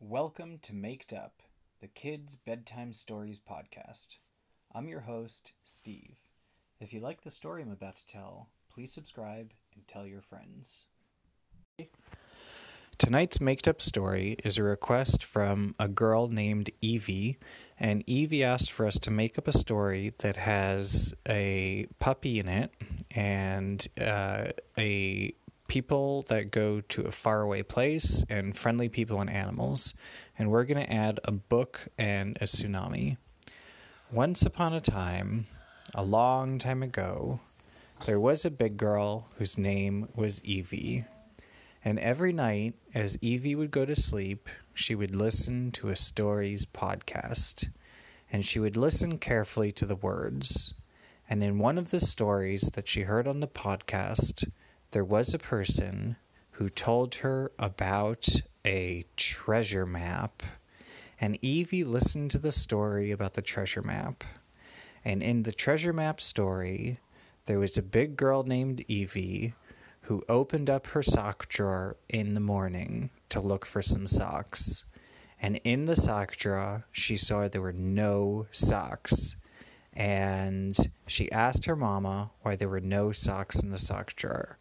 Welcome to Maked Up, the Kids Bedtime Stories podcast. I'm your host, Steve. If you like the story I'm about to tell, please subscribe and tell your friends. Tonight's Maked Up story is a request from a girl named Evie, and Evie asked for us to make up a story that has a puppy in it and uh, a people that go to a faraway place and friendly people and animals. And we're going to add a book and a tsunami. Once upon a time, a long time ago, there was a big girl whose name was Evie. And every night, as Evie would go to sleep, she would listen to a stories podcast. And she would listen carefully to the words. And in one of the stories that she heard on the podcast, there was a person who told her about a treasure map. And Evie listened to the story about the treasure map. And in the treasure map story, there was a big girl named Evie who opened up her sock drawer in the morning to look for some socks. And in the sock drawer, she saw there were no socks. And she asked her mama why there were no socks in the sock drawer.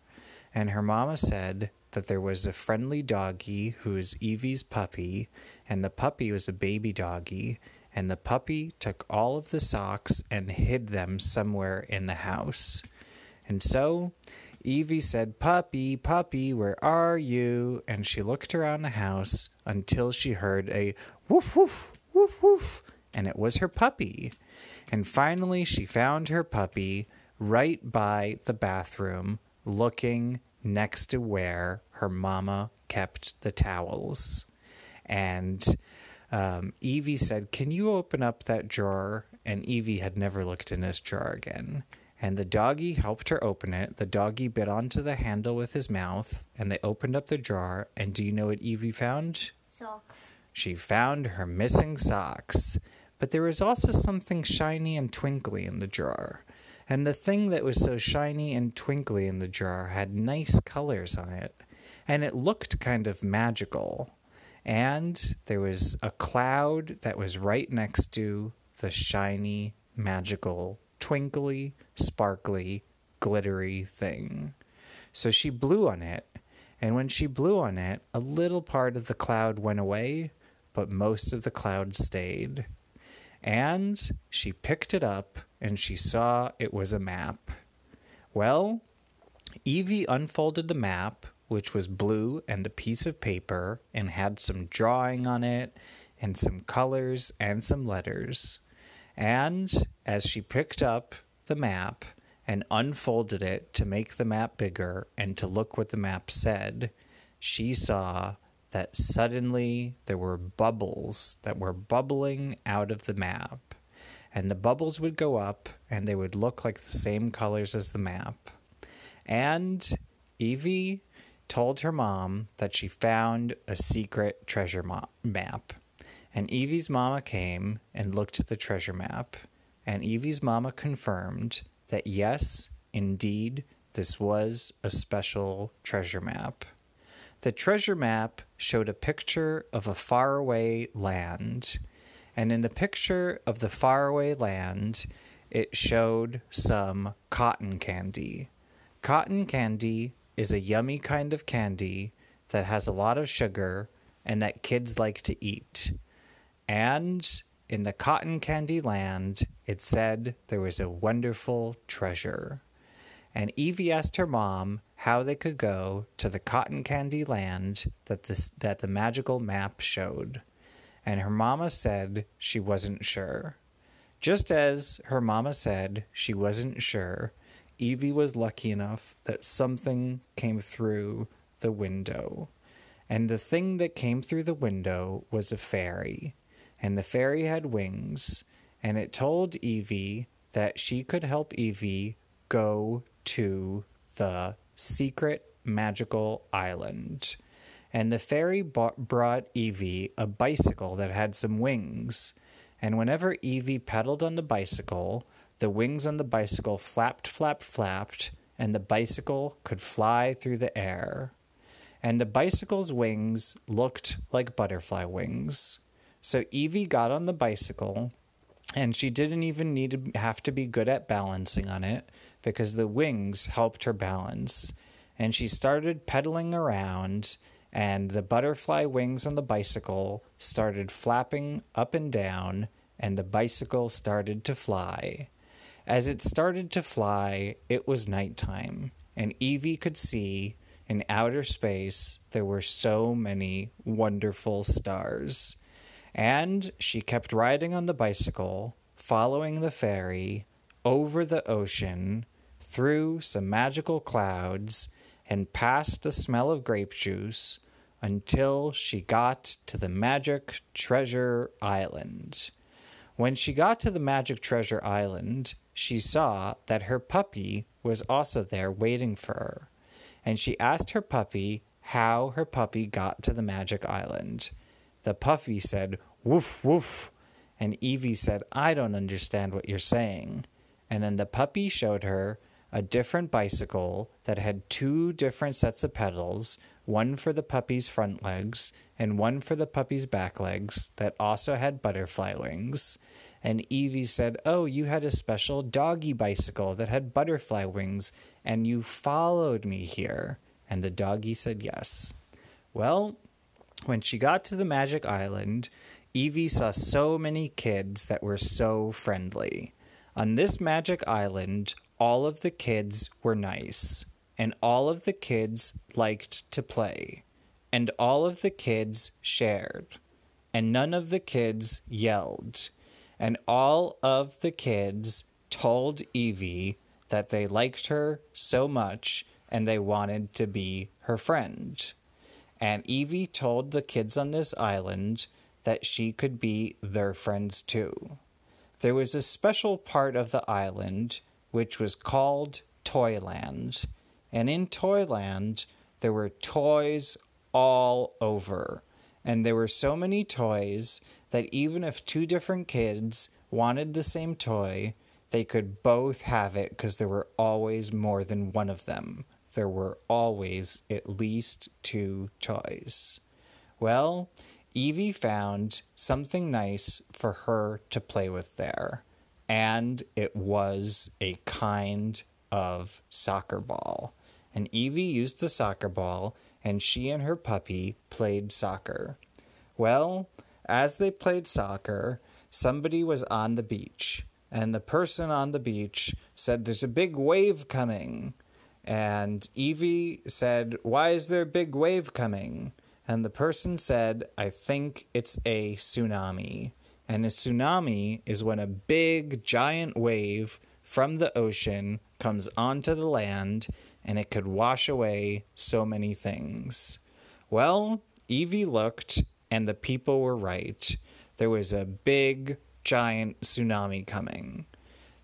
And her mama said that there was a friendly doggy who was Evie's puppy, and the puppy was a baby doggy, and the puppy took all of the socks and hid them somewhere in the house. And so Evie said, Puppy, puppy, where are you? And she looked around the house until she heard a woof, woof, woof, woof, and it was her puppy. And finally, she found her puppy right by the bathroom, looking next to where her mama kept the towels. And um, Evie said, Can you open up that drawer? And Evie had never looked in this drawer again and the doggy helped her open it. The doggy bit onto the handle with his mouth, and they opened up the jar. And do you know what Evie found? Socks. She found her missing socks. But there was also something shiny and twinkly in the jar. And the thing that was so shiny and twinkly in the jar had nice colors on it. And it looked kind of magical. And there was a cloud that was right next to the shiny, magical twinkly, sparkly, glittery thing. So she blew on it, and when she blew on it, a little part of the cloud went away, but most of the cloud stayed. And she picked it up and she saw it was a map. Well, Evie unfolded the map, which was blue and a piece of paper, and had some drawing on it, and some colors and some letters. And as she picked up the map and unfolded it to make the map bigger and to look what the map said, she saw that suddenly there were bubbles that were bubbling out of the map. And the bubbles would go up and they would look like the same colors as the map. And Evie told her mom that she found a secret treasure map. And Evie's mama came and looked at the treasure map, and Evie's mama confirmed that yes, indeed, this was a special treasure map. The treasure map showed a picture of a faraway land, and in the picture of the faraway land, it showed some cotton candy. Cotton candy is a yummy kind of candy that has a lot of sugar and that kids like to eat. And in the cotton candy land, it said there was a wonderful treasure. And Evie asked her mom how they could go to the cotton candy land that, this, that the magical map showed. And her mama said she wasn't sure. Just as her mama said she wasn't sure, Evie was lucky enough that something came through the window. And the thing that came through the window was a fairy and the fairy had wings, and it told Evie that she could help Evie go to the secret magical island. And the fairy brought Evie a bicycle that had some wings. And whenever Evie pedaled on the bicycle, the wings on the bicycle flapped, flapped, flapped, and the bicycle could fly through the air. and the bicycle's wings looked like butterfly wings. So Evie got on the bicycle, and she didn't even need to have to be good at balancing on it because the wings helped her balance. And she started pedaling around, and the butterfly wings on the bicycle started flapping up and down, and the bicycle started to fly. As it started to fly, it was nighttime, and Evie could see in outer space there were so many wonderful stars. And she kept riding on the bicycle, following the fairy, over the ocean, through some magical clouds, and past the smell of grape juice until she got to the magic treasure island. When she got to the magic treasure island, she saw that her puppy was also there waiting for her. And she asked her puppy how her puppy got to the magic island. The puppy said, Woof, woof. And Evie said, I don't understand what you're saying. And then the puppy showed her a different bicycle that had two different sets of pedals, one for the puppy's front legs and one for the puppy's back legs that also had butterfly wings. And Evie said, Oh, you had a special doggy bicycle that had butterfly wings, and you followed me here. And the doggy said, Yes. Well, when she got to the magic island, Evie saw so many kids that were so friendly. On this magic island, all of the kids were nice, and all of the kids liked to play, and all of the kids shared, and none of the kids yelled, and all of the kids told Evie that they liked her so much and they wanted to be her friend. And Evie told the kids on this island that she could be their friends too. There was a special part of the island which was called Toyland. And in Toyland, there were toys all over. And there were so many toys that even if two different kids wanted the same toy, they could both have it because there were always more than one of them. There were always at least two toys. Well, Evie found something nice for her to play with there and it was a kind of soccer ball. And Evie used the soccer ball, and she and her puppy played soccer. Well, as they played soccer, somebody was on the beach, and the person on the beach said, There's a big wave coming. And Evie said, Why is there a big wave coming? And the person said, I think it's a tsunami. And a tsunami is when a big, giant wave from the ocean comes onto the land and it could wash away so many things. Well, Evie looked and the people were right. There was a big, giant tsunami coming.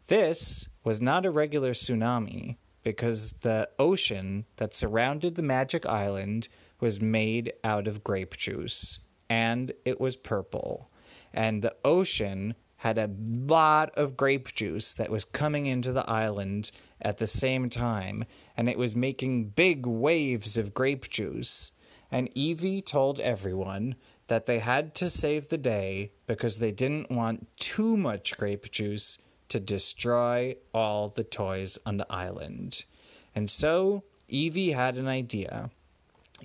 This was not a regular tsunami because the ocean that surrounded the magic island was made out of grape juice and it was purple and the ocean had a lot of grape juice that was coming into the island at the same time, and it was making big waves of grape juice. And Evie told everyone that they had to save the day because they didn't want too much grape juice to destroy all the toys on the island. And so Evie had an idea.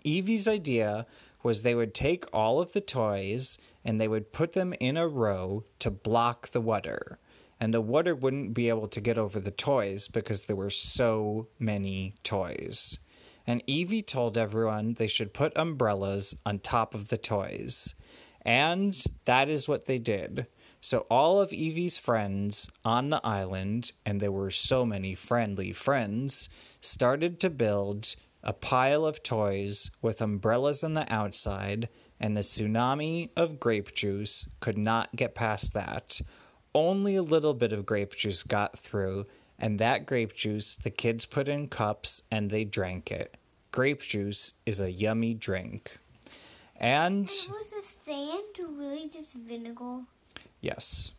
Evie's idea was they would take all of the toys and they would put them in a row to block the water. And the water wouldn't be able to get over the toys because there were so many toys. And Evie told everyone they should put umbrellas on top of the toys. And that is what they did. So all of Evie's friends on the island, and there were so many friendly friends, started to build a pile of toys with umbrellas on the outside, and the tsunami of grape juice could not get past that. Only a little bit of grape juice got through, and that grape juice the kids put in cups and they drank it. Grape juice is a yummy drink. And. was the sand really just vinegar? Yes.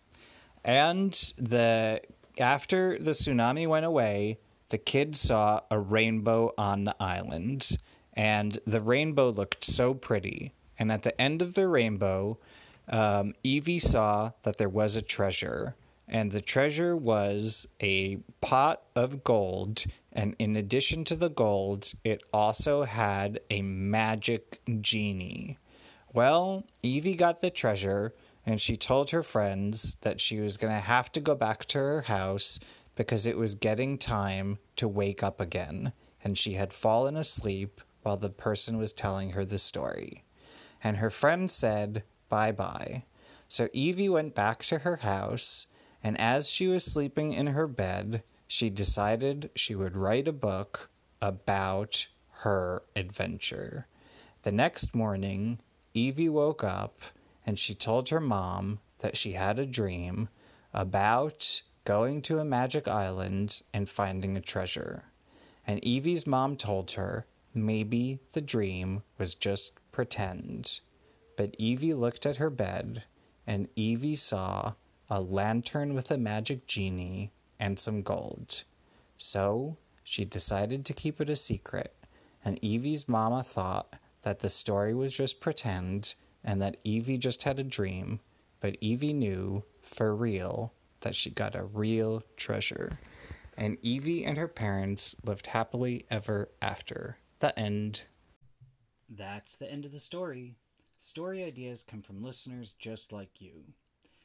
And the after the tsunami went away, the kids saw a rainbow on the island, and the rainbow looked so pretty. And at the end of the rainbow, um, Evie saw that there was a treasure, and the treasure was a pot of gold. And in addition to the gold, it also had a magic genie. Well, Evie got the treasure, and she told her friends that she was going to have to go back to her house because it was getting time to wake up again, and she had fallen asleep while the person was telling her the story. And her friend said bye bye. So Evie went back to her house, and as she was sleeping in her bed, she decided she would write a book about her adventure. The next morning, Evie woke up and she told her mom that she had a dream about going to a magic island and finding a treasure. And Evie's mom told her maybe the dream was just pretend. But Evie looked at her bed and Evie saw a lantern with a magic genie and some gold. So she decided to keep it a secret, and Evie's mama thought that the story was just pretend and that Evie just had a dream, but Evie knew for real that she got a real treasure. And Evie and her parents lived happily ever after. The end. That's the end of the story. Story ideas come from listeners just like you.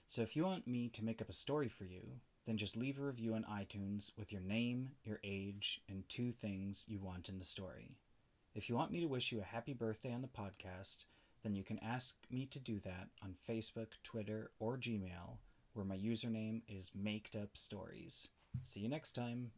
So if you want me to make up a story for you, then just leave a review on iTunes with your name, your age, and two things you want in the story. If you want me to wish you a happy birthday on the podcast, then you can ask me to do that on Facebook, Twitter, or Gmail, where my username is Maked Up Stories. See you next time.